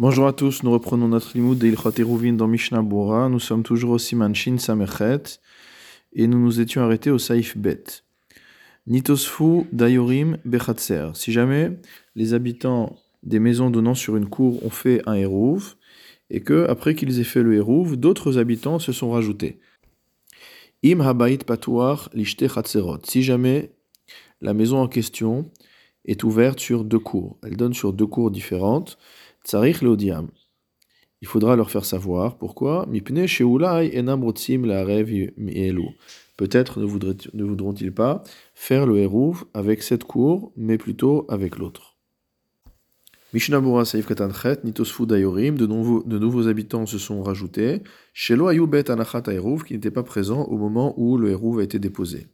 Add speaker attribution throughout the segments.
Speaker 1: Bonjour à tous, nous reprenons notre limoud de Ilchot Eruvin dans Mishnah Bora. Nous sommes toujours au Siman Shin Samechet et nous nous étions arrêtés au Saif Bet. Nitosfu Dayorim Bechatser. Si jamais les habitants des maisons donnant sur une cour ont fait un Eruv et que, après qu'ils aient fait le Eruv, d'autres habitants se sont rajoutés. Im Habait Patuar Lishte Chatzerot. Si jamais la maison en question est ouverte sur deux cours, elle donne sur deux cours différentes, Tsarich Leodiam. Il faudra leur faire savoir pourquoi. Mipne Sheulai Enam La Peut-être ne voudront-ils pas faire le Hérouv avec cette cour, mais plutôt avec l'autre. Mishnabura Saif Katanchet, Nitosfu Dayorim, de nouveaux, habitants se sont rajoutés. Shelo Ayubet Anachat Hérouv, qui n'était pas présent au moment où le Hérouv a été déposé.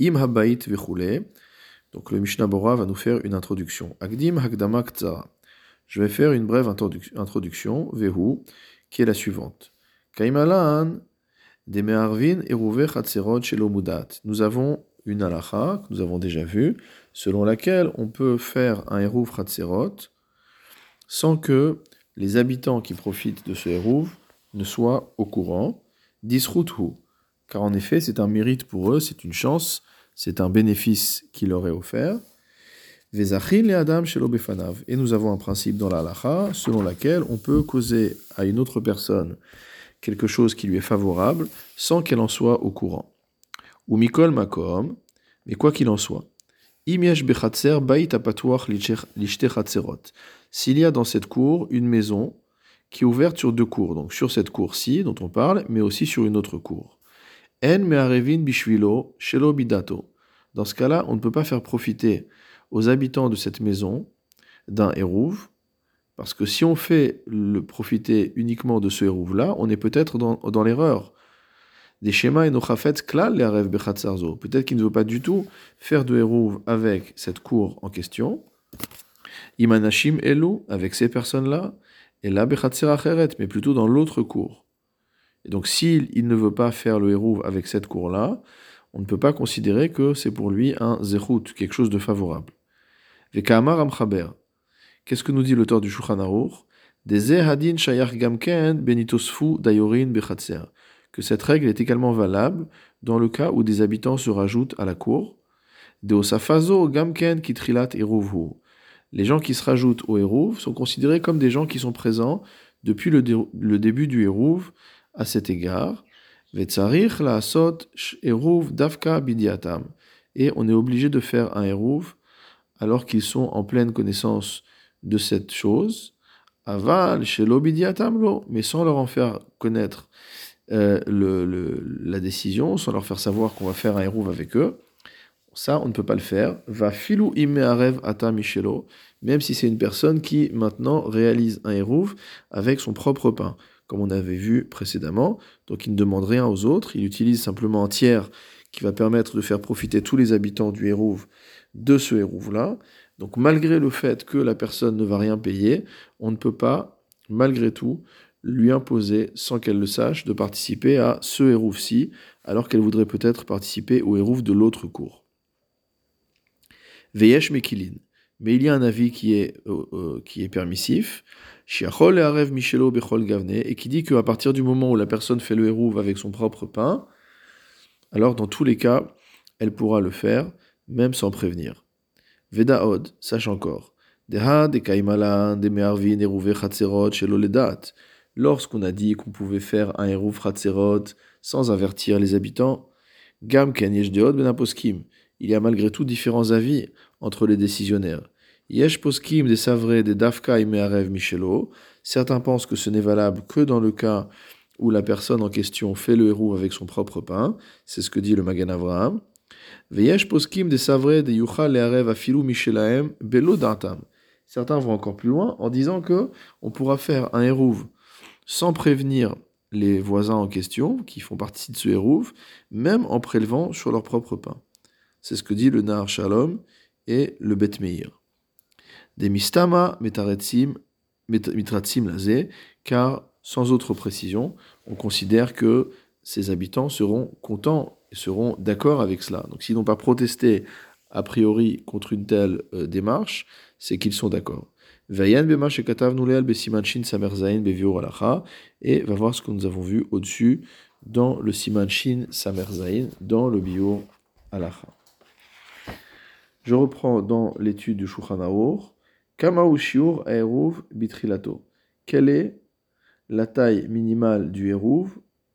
Speaker 1: Im Habait Vechule. Donc le Mishnah va nous faire une introduction. Agdim Hagdama je vais faire une brève introduction, Vehu, qui est la suivante. Kaimalan, de Meharvin Eruve Chatzerot Shelomudat. Nous avons une halacha que nous avons déjà vue, selon laquelle on peut faire un Eruv Chatzerot sans que les habitants qui profitent de ce Eruv ne soient au courant. Disruthu. Car en effet, c'est un mérite pour eux, c'est une chance, c'est un bénéfice qui leur est offert. Et nous avons un principe dans la halacha selon laquelle on peut causer à une autre personne quelque chose qui lui est favorable sans qu'elle en soit au courant. Ou mikol makom, mais quoi qu'il en soit. S'il y a dans cette cour une maison qui est ouverte sur deux cours, donc sur cette cour-ci dont on parle, mais aussi sur une autre cour. En bishvilo shelo bidato. Dans ce cas-là, on ne peut pas faire profiter aux habitants de cette maison d'un hérouve, parce que si on fait le profiter uniquement de ce hérouve-là, on est peut-être dans, dans l'erreur. Des schémas et nochafet klal les rêves Peut-être qu'il ne veut pas du tout faire de hérouve avec cette cour en question. Imanashim elu, avec ces personnes-là, et la acheret, mais plutôt dans l'autre cour. Et donc s'il il ne veut pas faire le hérouve avec cette cour-là, on ne peut pas considérer que c'est pour lui un zerut, quelque chose de favorable. Qu'est-ce que nous dit l'auteur du Shulchan Aruch? Gamken benitosfu dayorin Que cette règle est également valable dans le cas où des habitants se rajoutent à la cour. De osafazo gamken kitrilat eruvhu. Les gens qui se rajoutent au Hérouv sont considérés comme des gens qui sont présents depuis le, début du Hérouv à cet égard. Vetzarich la asot Hérouv davka bidiatam. Et on est obligé de faire un Hérouv alors qu'ils sont en pleine connaissance de cette chose, aval chez l'obidiatamlo, mais sans leur en faire connaître euh, la décision, sans leur faire savoir qu'on va faire un hérouve avec eux, ça, on ne peut pas le faire. Va filou imearev ata michelo, même si c'est une personne qui maintenant réalise un hérouve avec son propre pain, comme on avait vu précédemment. Donc il ne demande rien aux autres, il utilise simplement un tiers qui va permettre de faire profiter tous les habitants du hérouve de ce hérouve-là. Donc malgré le fait que la personne ne va rien payer, on ne peut pas, malgré tout, lui imposer, sans qu'elle le sache, de participer à ce hérouve-ci, alors qu'elle voudrait peut-être participer au hérouve de l'autre cours. Veyesh Mekilin. Mais il y a un avis qui est, euh, euh, qui est permissif. Et qui dit qu'à partir du moment où la personne fait le hérouve avec son propre pain, alors dans tous les cas, elle pourra le faire même sans prévenir. Veda od, sache encore. Deha de kaimalan, de meharvin, eruve chatzerot. Lorsqu'on a dit qu'on pouvait faire un eruv chatzerot sans avertir les habitants, gam ken yesh deod ben poskim. Il y a malgré tout différents avis entre les décisionnaires. Yesh poskim des savrés des dafka et meharev michelo. Certains pensent que ce n'est valable que dans le cas où la personne en question fait le héros avec son propre pain. C'est ce que dit le Magan Avraham. Certains vont encore plus loin en disant que on pourra faire un hérouve sans prévenir les voisins en question, qui font partie de ce hérouve, même en prélevant sur leur propre pain. C'est ce que dit le Nahar Shalom et le Bet Meir. Des mistama mitratzim lazé, car sans autre précision, on considère que ces habitants seront contents seront d'accord avec cela. Donc s'ils n'ont pas protesté a priori contre une telle euh, démarche, c'est qu'ils sont d'accord. Et va voir ce que nous avons vu au-dessus dans le siman shin samer zayin, dans le biur alacha. Je reprends dans l'étude du Shulchan bitrilato. Quelle est la taille minimale du eruv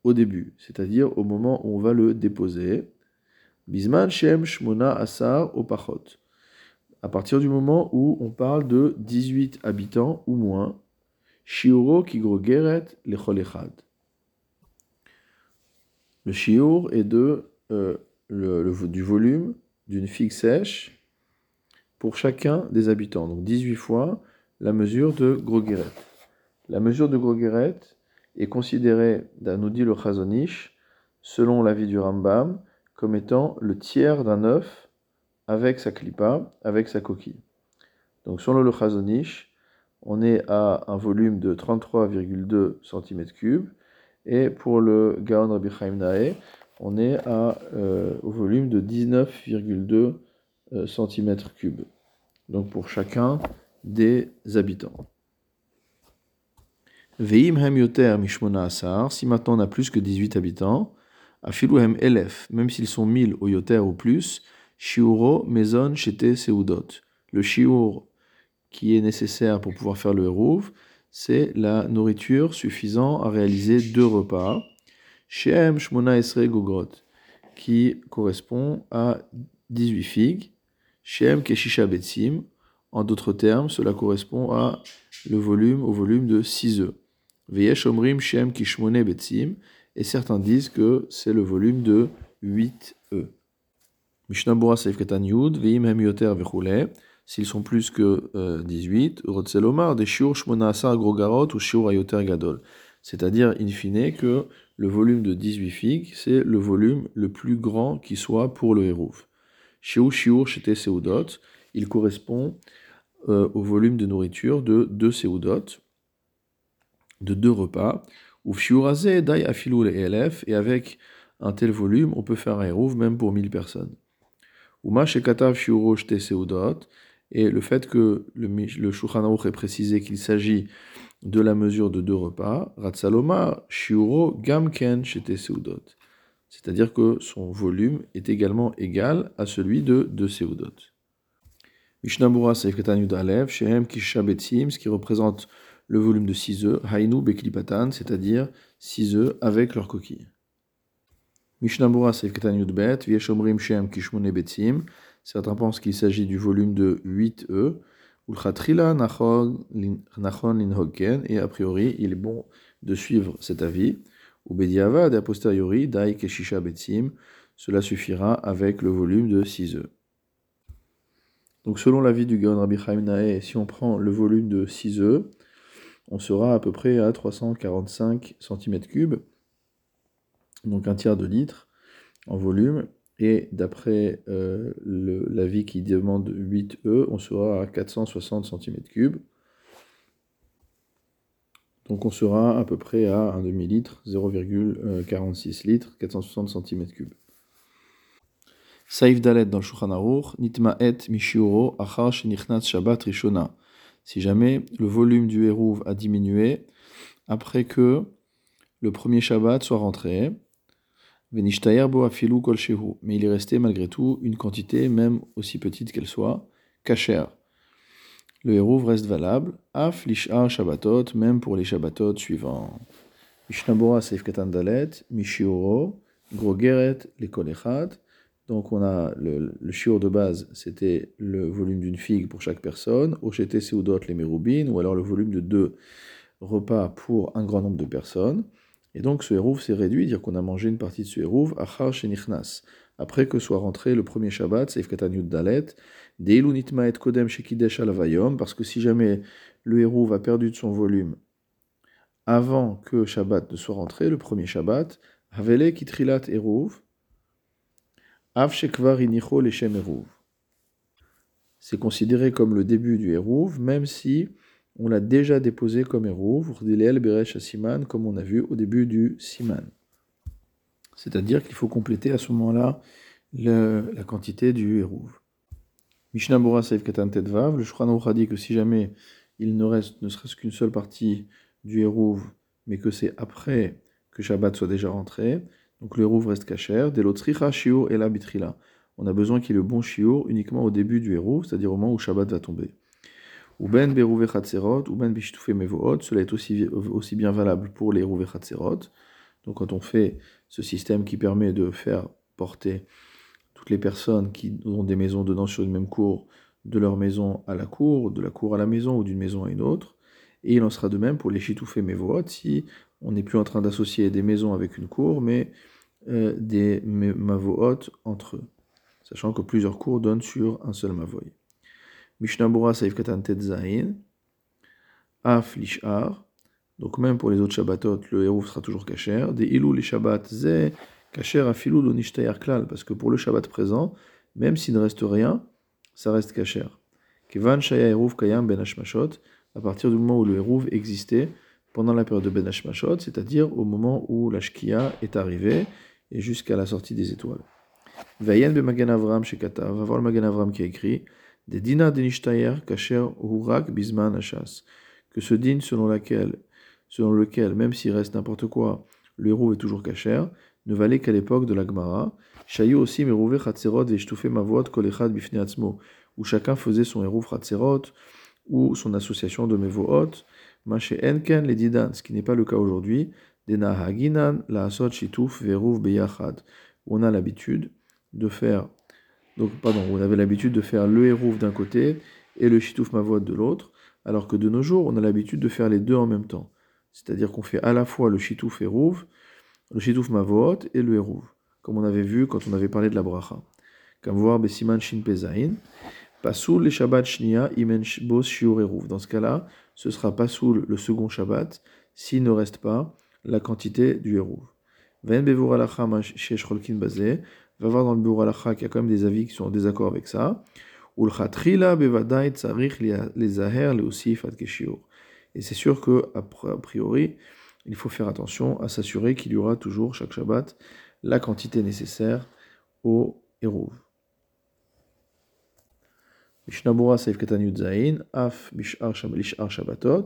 Speaker 1: au début, c'est-à-dire au moment où on va le déposer Bisman shem shmona asar opachot. À partir du moment où on parle de 18 habitants ou moins, shiuro lechol echad. Le shiur est de, euh, le, du volume d'une figue sèche pour chacun des habitants. Donc 18 fois la mesure de Grogeret. La mesure de Grogeret est considérée, nous dit le Chazonish, selon l'avis du Rambam, comme étant le tiers d'un œuf avec sa clipa, avec sa coquille. Donc selon le Chazonish, on est à un volume de 33,2 cm3 et pour le Gaon Rabbi Chaim Nae, on est à, euh, au volume de 19,2 euh, cm3 donc pour chacun des habitants. Veim hem yoter mishmona asar, si maintenant on a plus que 18 habitants, afilu hem elef, même s'ils sont 1000 au yoter ou plus, shiuro mezon chete seudot. Le shiur qui est nécessaire pour pouvoir faire le hérouv, c'est la nourriture suffisant à réaliser deux repas. Shem shmona esre gogrot, qui correspond à 18 figues. Shem Keshisha Betsim. En d'autres termes, cela correspond à le volume, au volume de 6 œufs. Veyesh Omrim Shem Kishmone Betsim. Et certains disent que c'est le volume de 8 œufs. Mishnah Bora Seif Ketan Yud, Veim Hem Yoter Vechule. S'ils sont plus que euh, 18, Rotzelomar, des Shiur Shmona Asar Grogarot ou Shiur Ayoter Gadol. C'est-à-dire, in fine, que le volume de 18 figues, c'est le volume le plus grand qui soit pour le Hérouf. Shiur Shiur Shete Seudot, il correspond euh, au volume de nourriture de deux Seudot, de deux repas, ou Dai Afilou et Elef, et avec un tel volume, on peut faire un Hérouf même pour 1000 personnes. Uma Shekatav Shiuro Seudot, et le fait que le, le Shulchan ait précisé qu'il s'agit de la mesure de deux repas, Ratsaloma Shiuro Gamken Shete Seudot c'est-à-dire que son volume est également égal à celui de deux Seudot. Mishnabura Seifketan Yudalev, Shehem Kishabetsim, ce qui représente le volume de 6 œufs, Hainu Beklipatan, c'est-à-dire 6 œufs avec leur coquille. Mishnabura Seifketan Yudbet, Vieshomrim Shehem Kishmone Betsim, certains pensent qu'il s'agit du volume de 8 œufs, Ulchatrila Nachon et a priori, il est bon de suivre cet avis. A posteriori, Dai Keshisha Betsim, cela suffira avec le volume de 6 œufs. Donc selon l'avis du Gaon Rabbi Chaim Nae, si on prend le volume de 6 œufs, on sera à peu près à 345 cm3, donc un tiers de litre en volume, et d'après euh, l'avis qui demande 8 œufs, on sera à 460 cm3. Donc on sera à peu près à un demi-litre, 0,46 litres, 460 cm3. Saïf Dalet dans Shulchan Aruch, Nitma et Mishiuro, Achar Shabbat Rishona. Si jamais le volume du Hérouv a diminué après que le premier Shabbat soit rentré, Mais il est resté malgré tout une quantité, même aussi petite qu'elle soit, cachère le hérouv reste valable, af lishar shabbatot, même pour les shabbatot suivants. Mishnabora seif mishioro, grogeret, les kolechat. Donc on a le, le de base, c'était le volume d'une figue pour chaque personne, ochete seudot les merubin, ou alors le volume de deux repas pour un grand nombre de personnes. Et donc ce hérouv s'est réduit, dire qu'on a mangé une partie de ce hérouv, achar shenichnas, après que soit rentré le premier Shabbat, seif dalet, et Kodem parce que si jamais le héros a perdu de son volume avant que Shabbat ne soit rentré, le premier Shabbat, Havele Kitrilat Eruv, C'est considéré comme le début du Eruv, même si on l'a déjà déposé comme Siman, comme on a vu au début du Siman. C'est-à-dire qu'il faut compléter à ce moment-là la quantité du Eruv. Mishnah Bora Saif Katan Tedvav, le a dit que si jamais il ne reste ne serait-ce qu'une seule partie du Hérouv, mais que c'est après que Shabbat soit déjà rentré, donc le Hérouv reste cachère. Delotricha shiur et la bitrila. On a besoin qu'il y ait le bon shiur uniquement au début du Hérouv, c'est-à-dire au moment où Shabbat va tomber. Ou ben ou ben cela est aussi, aussi bien valable pour les chatzerot. Donc quand on fait ce système qui permet de faire porter toutes les personnes qui ont des maisons dedans sur une même cour, de leur maison à la cour, de la cour à la maison ou d'une maison à une autre. Et il en sera de même pour les chitoufés mevoot si on n'est plus en train d'associer des maisons avec une cour, mais euh, des mavoot entre eux, sachant que plusieurs cours donnent sur un seul mavoy. Mishnabura Saif Katan Tetzain, Af Lishar, donc même pour les autres Shabbatot, le héros sera toujours kacher. Des ilou les Shabbat ze kacher afilou lo nishtayar klal, parce que pour le Shabbat présent, même s'il ne reste rien, ça reste kacher. Kevan shaya kayam ben hashmashot, à partir du moment où le hérouv existait pendant la période de ben hashmashot, c'est-à-dire au moment où la shkia est arrivée et jusqu'à la sortie des étoiles. Vayen be magan avram shekata, va voir le magan avram qui a écrit des dina de nishtayer kacher hurak bisman hashas, que ce din selon selon lequel, même s'il reste n'importe quoi, le héros est toujours cachère, ne valait qu'à l'époque de la Gemara. Shayu aussi merouvé chatzerot ma mavot kolechad bifne atzmo, où chacun faisait son héros chatzerot, ou son association de mevoot, maché enken les didan, ce qui n'est pas le cas aujourd'hui, dena haginan la asot shituf verouv beyachad, on a l'habitude de faire, donc pardon, on avait l'habitude de faire le héros d'un côté et le shituf mavot de l'autre, alors que de nos jours, on a l'habitude de faire les deux en même temps. C'est-à-dire qu'on fait à la fois le Shitouf Hérouv, le Shitouf Mavot et le Hérouv, comme on avait vu quand on avait parlé de la bracha. Comme voir Besiman Shin Pezain, Pasoul les Shabbat Shnia Imen Bos Shiur Hérouv. Dans ce cas-là, ce sera Pasoul le second Shabbat, s'il ne reste pas la quantité du Hérouv. Ven Bevur Alacha Shesh Cholkin Bazé, va voir dans le Bevur Alacha qu'il y a quand même des avis qui sont en désaccord avec ça. Ulchatrila Bevadai Tsarich les Zaher le Osif Ad Keshiur. Et c'est sûr que priori, il faut faire attention à s'assurer qu'il y aura toujours chaque Shabbat la quantité nécessaire au Hérouv. Mishnabura Saif Zain, Af Bishar Shabbatot.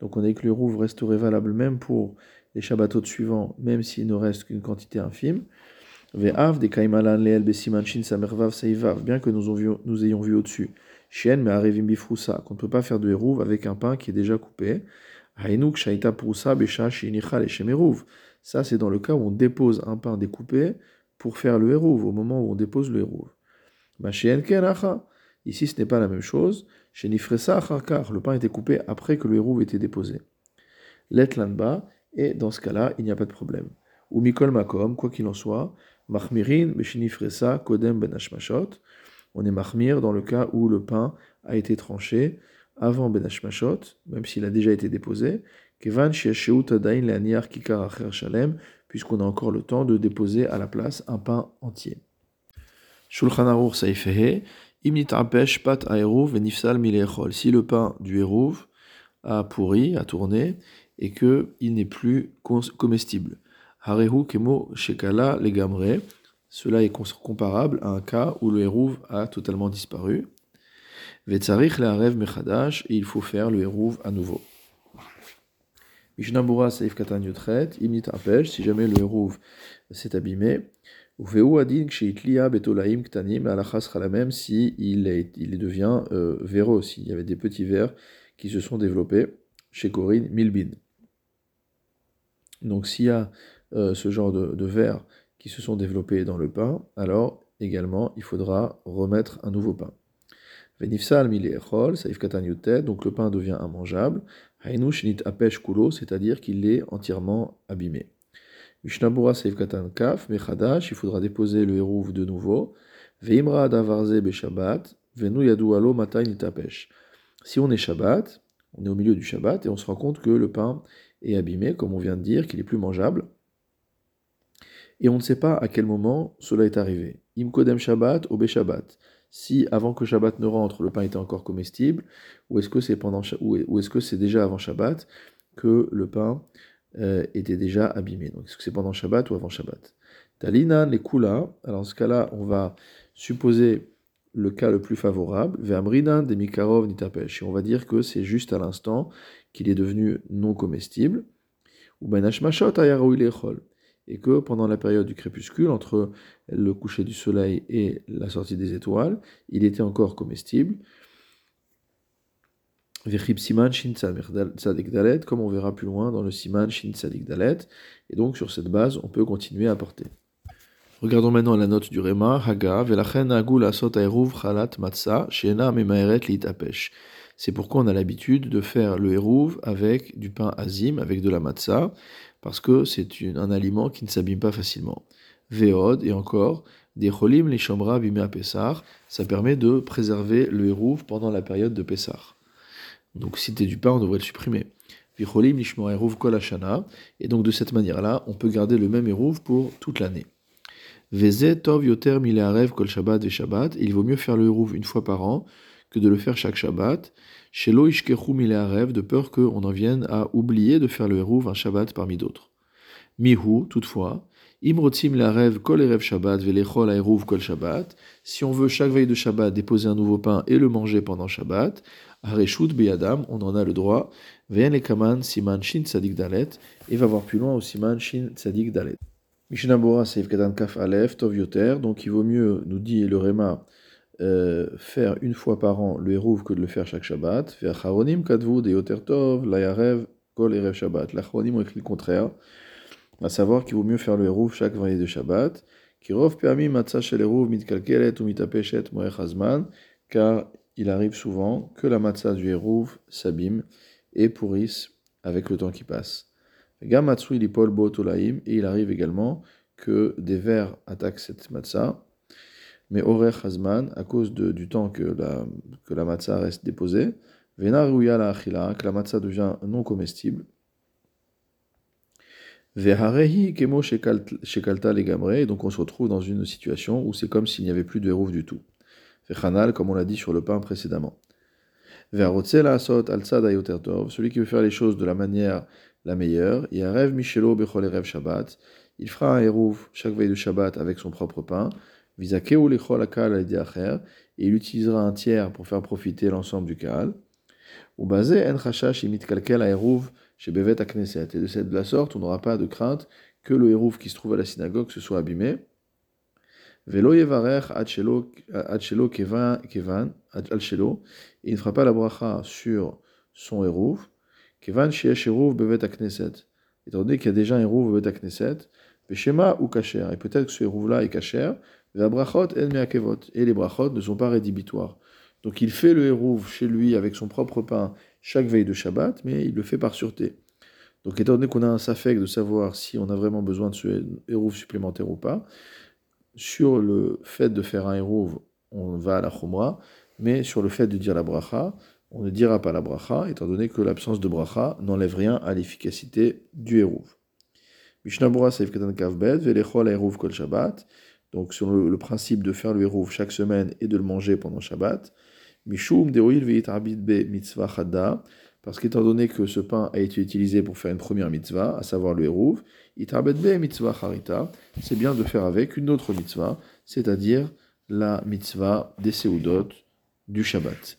Speaker 1: Donc on a dit que le Hérouv resterait valable même pour les Shabbatot suivants, même s'il ne reste qu'une quantité infime. Ve'av de Kaimalan Leel Besimanchin Samervav Seivav, bien que nous, ayons vu au-dessus Chien, mais arivim bifrousa, qu'on ne peut pas faire de hérouv avec un pain qui est déjà coupé. Hainuk shaita prousa besha shinichal et Ça, c'est dans le cas où on dépose un pain découpé pour faire le hérouv, au moment où on dépose le hérouv. Ici, ce n'est pas la même chose. Chez le pain était coupé après que le hérouv était déposé. Letlanba, et dans ce cas-là, il n'y a pas de problème. Ou mikol makom, quoi qu'il en soit, beshinifresa kodem ben hashmashot on est mahmir dans le cas où le pain a été tranché avant Ben Hashmashot, même s'il a déjà été déposé, Kevan Shalem, puisqu'on a encore le temps de déposer à la place un pain entier. Shulchan Saifehe, Pat Venifsal Milechol. Si le pain du Hérouv a pourri, a tourné, et qu'il n'est plus comestible. Harehu Kemo Shekala Legamre, cela est comparable à un cas où le hérouv a totalement disparu. Vetzarich le'arev mechadash, et il faut faire le hérouv à nouveau. Mishnabura saif katan yotret, si jamais le hérouv s'est abîmé. Chalamem, si il, est, il devient euh, véreux, s'il y avait des petits vers qui se sont développés chez Corinne Milbin. Donc s'il y a euh, ce genre de, vers qui se sont développés dans le pain, alors également il faudra remettre un nouveau pain. Venifsal milechol, saif donc le pain devient immangeable. Hainu shinit apesh kulo, c'est-à-dire qu'il est entièrement abîmé. Kaf, il faudra déposer le hérouv de nouveau. Veimra davarze beshabbat, venu yadu alo. Si on est Shabbat, on est au milieu du Shabbat et on se rend compte que le pain est abîmé, comme on vient de dire, qu'il est plus mangeable et on ne sait pas à quel moment cela est arrivé. Imkodem Shabbat ou Shabbat. Si avant que Shabbat ne rentre, le pain était encore comestible, ou est-ce que c'est ou est-ce que c'est déjà avant Shabbat que le pain euh, était déjà abîmé Donc est-ce que c'est pendant Shabbat ou avant Shabbat? Talina les kula. Alors dans ce cas-là, on va supposer le cas le plus favorable, Ve'amrinan de Mikarov nitapesh. Et on va dire que c'est juste à l'instant qu'il est devenu non comestible. Ou ben Et que pendant la période du crépuscule, entre le coucher du soleil et la sortie des étoiles, il était encore comestible. Siman Shin Dalet, comme on verra plus loin dans le Siman Shin Tzadik Dalet. Et donc sur cette base, on peut continuer à porter. Regardons maintenant la note du Réma, Haga, Velachen Agul Asot Chalat Matza, Shena Memaeret. C'est pourquoi on a l'habitude de faire le hérouv avec du pain azim, avec de la matzah, parce que c'est un aliment qui ne s'abîme pas facilement. Veod, et encore, des cholim les chambra bimea Pessar, ça permet de préserver le hérouv pendant la période de Pessar. Donc si c'était du pain, on devrait le supprimer. Et donc de cette manière-là, on peut garder le même hérouv pour toute l'année. Tov yoter kol shabbat ve shabbat, il vaut mieux faire le hérouv une fois par an que de le faire chaque Shabbat. Chez Ishkechu rêve de peur qu'on en vienne à oublier de faire le Hérouv un Shabbat parmi d'autres. Mihu, toutefois, Imrotzim la rêve kol erev Shabbat velechol Hérouv kol Shabbat. Si on veut chaque veille de Shabbat déposer un nouveau pain et le manger pendant Shabbat, Areshut beyadam, on en a le droit. Veyen lekaman siman shin tzadik dalet, et va voir plus loin au siman shin tzadik dalet. Mishnah Bora seif katan kaf alef tov yoter, donc il vaut mieux, nous dit le Réma, euh, faire une fois par an le Hérouv que de le faire chaque Shabbat. Faire Charonim Kadvu de Yotertov, Layarev, Kol Erev Shabbat. La Charonim ont écrit le contraire, à savoir qu'il vaut mieux faire le Hérouv chaque veille de Shabbat. Kirov Permi Matzah Shel Hérouv Mitkalkelet ou Mitapeshet Moech Hazman, car il arrive souvent que la matzah du Hérouv s'abîme et pourrisse avec le temps qui passe. Et il arrive également que des vers attaquent cette matzah mais Orech Hazman, à cause du temps que la, que matzah reste déposée, Vena la achila, que la matzah devient non comestible. Veharehi kemo shekalta legamre, donc on se retrouve dans une situation où c'est comme s'il n'y avait plus de hérouf du tout. Comme on l'a dit sur le pain précédemment. Celui qui veut faire les choses de la manière la meilleure, rêve michelo erev shabbat, il fera un hérouf chaque veille de Shabbat avec son propre pain, et il utilisera un tiers pour faire profiter l'ensemble du Kaal. Ou basé en chashash imit kalkel aeruv chez Bevet Akneset. Et de cette la sorte, on n'aura pas de crainte que le hérouv qui se trouve à la synagogue se soit abîmé. Velo yevarech adshelo kevan. Il ne fera pas la bracha sur son hérouv. Kevan sheesh hérouv Bevet Akneset. Étant donné qu'il y a déjà un hérouv Bevet Akneset, Veshema ou kacher. Et peut-être que ce hérouv-là est kacher, et les brachot ne sont pas rédhibitoires. Donc il fait le hérouv chez lui avec son propre pain chaque veille de Shabbat, mais il le fait par sûreté. Donc étant donné qu'on a un safek de savoir si on a vraiment besoin de ce hérouv supplémentaire ou pas, sur le fait de faire un hérouv, on va à la chumra, mais sur le fait de dire la bracha, on ne dira pas la bracha, étant donné que l'absence de bracha n'enlève rien à l'efficacité du hérouv. Mishnah Bora Seif Katan Kavbet, Velechol Hérouv Kol Shabbat, donc sur le, principe de faire le hérouv chaque semaine et de le manger pendant Shabbat. Mishum mitzvah parce qu'étant donné que ce pain a été utilisé pour faire une première mitzvah, à savoir le hérouv, be mitzvah charita, c'est bien de faire avec une autre mitzvah, c'est-à-dire la mitzvah des seudot du Shabbat.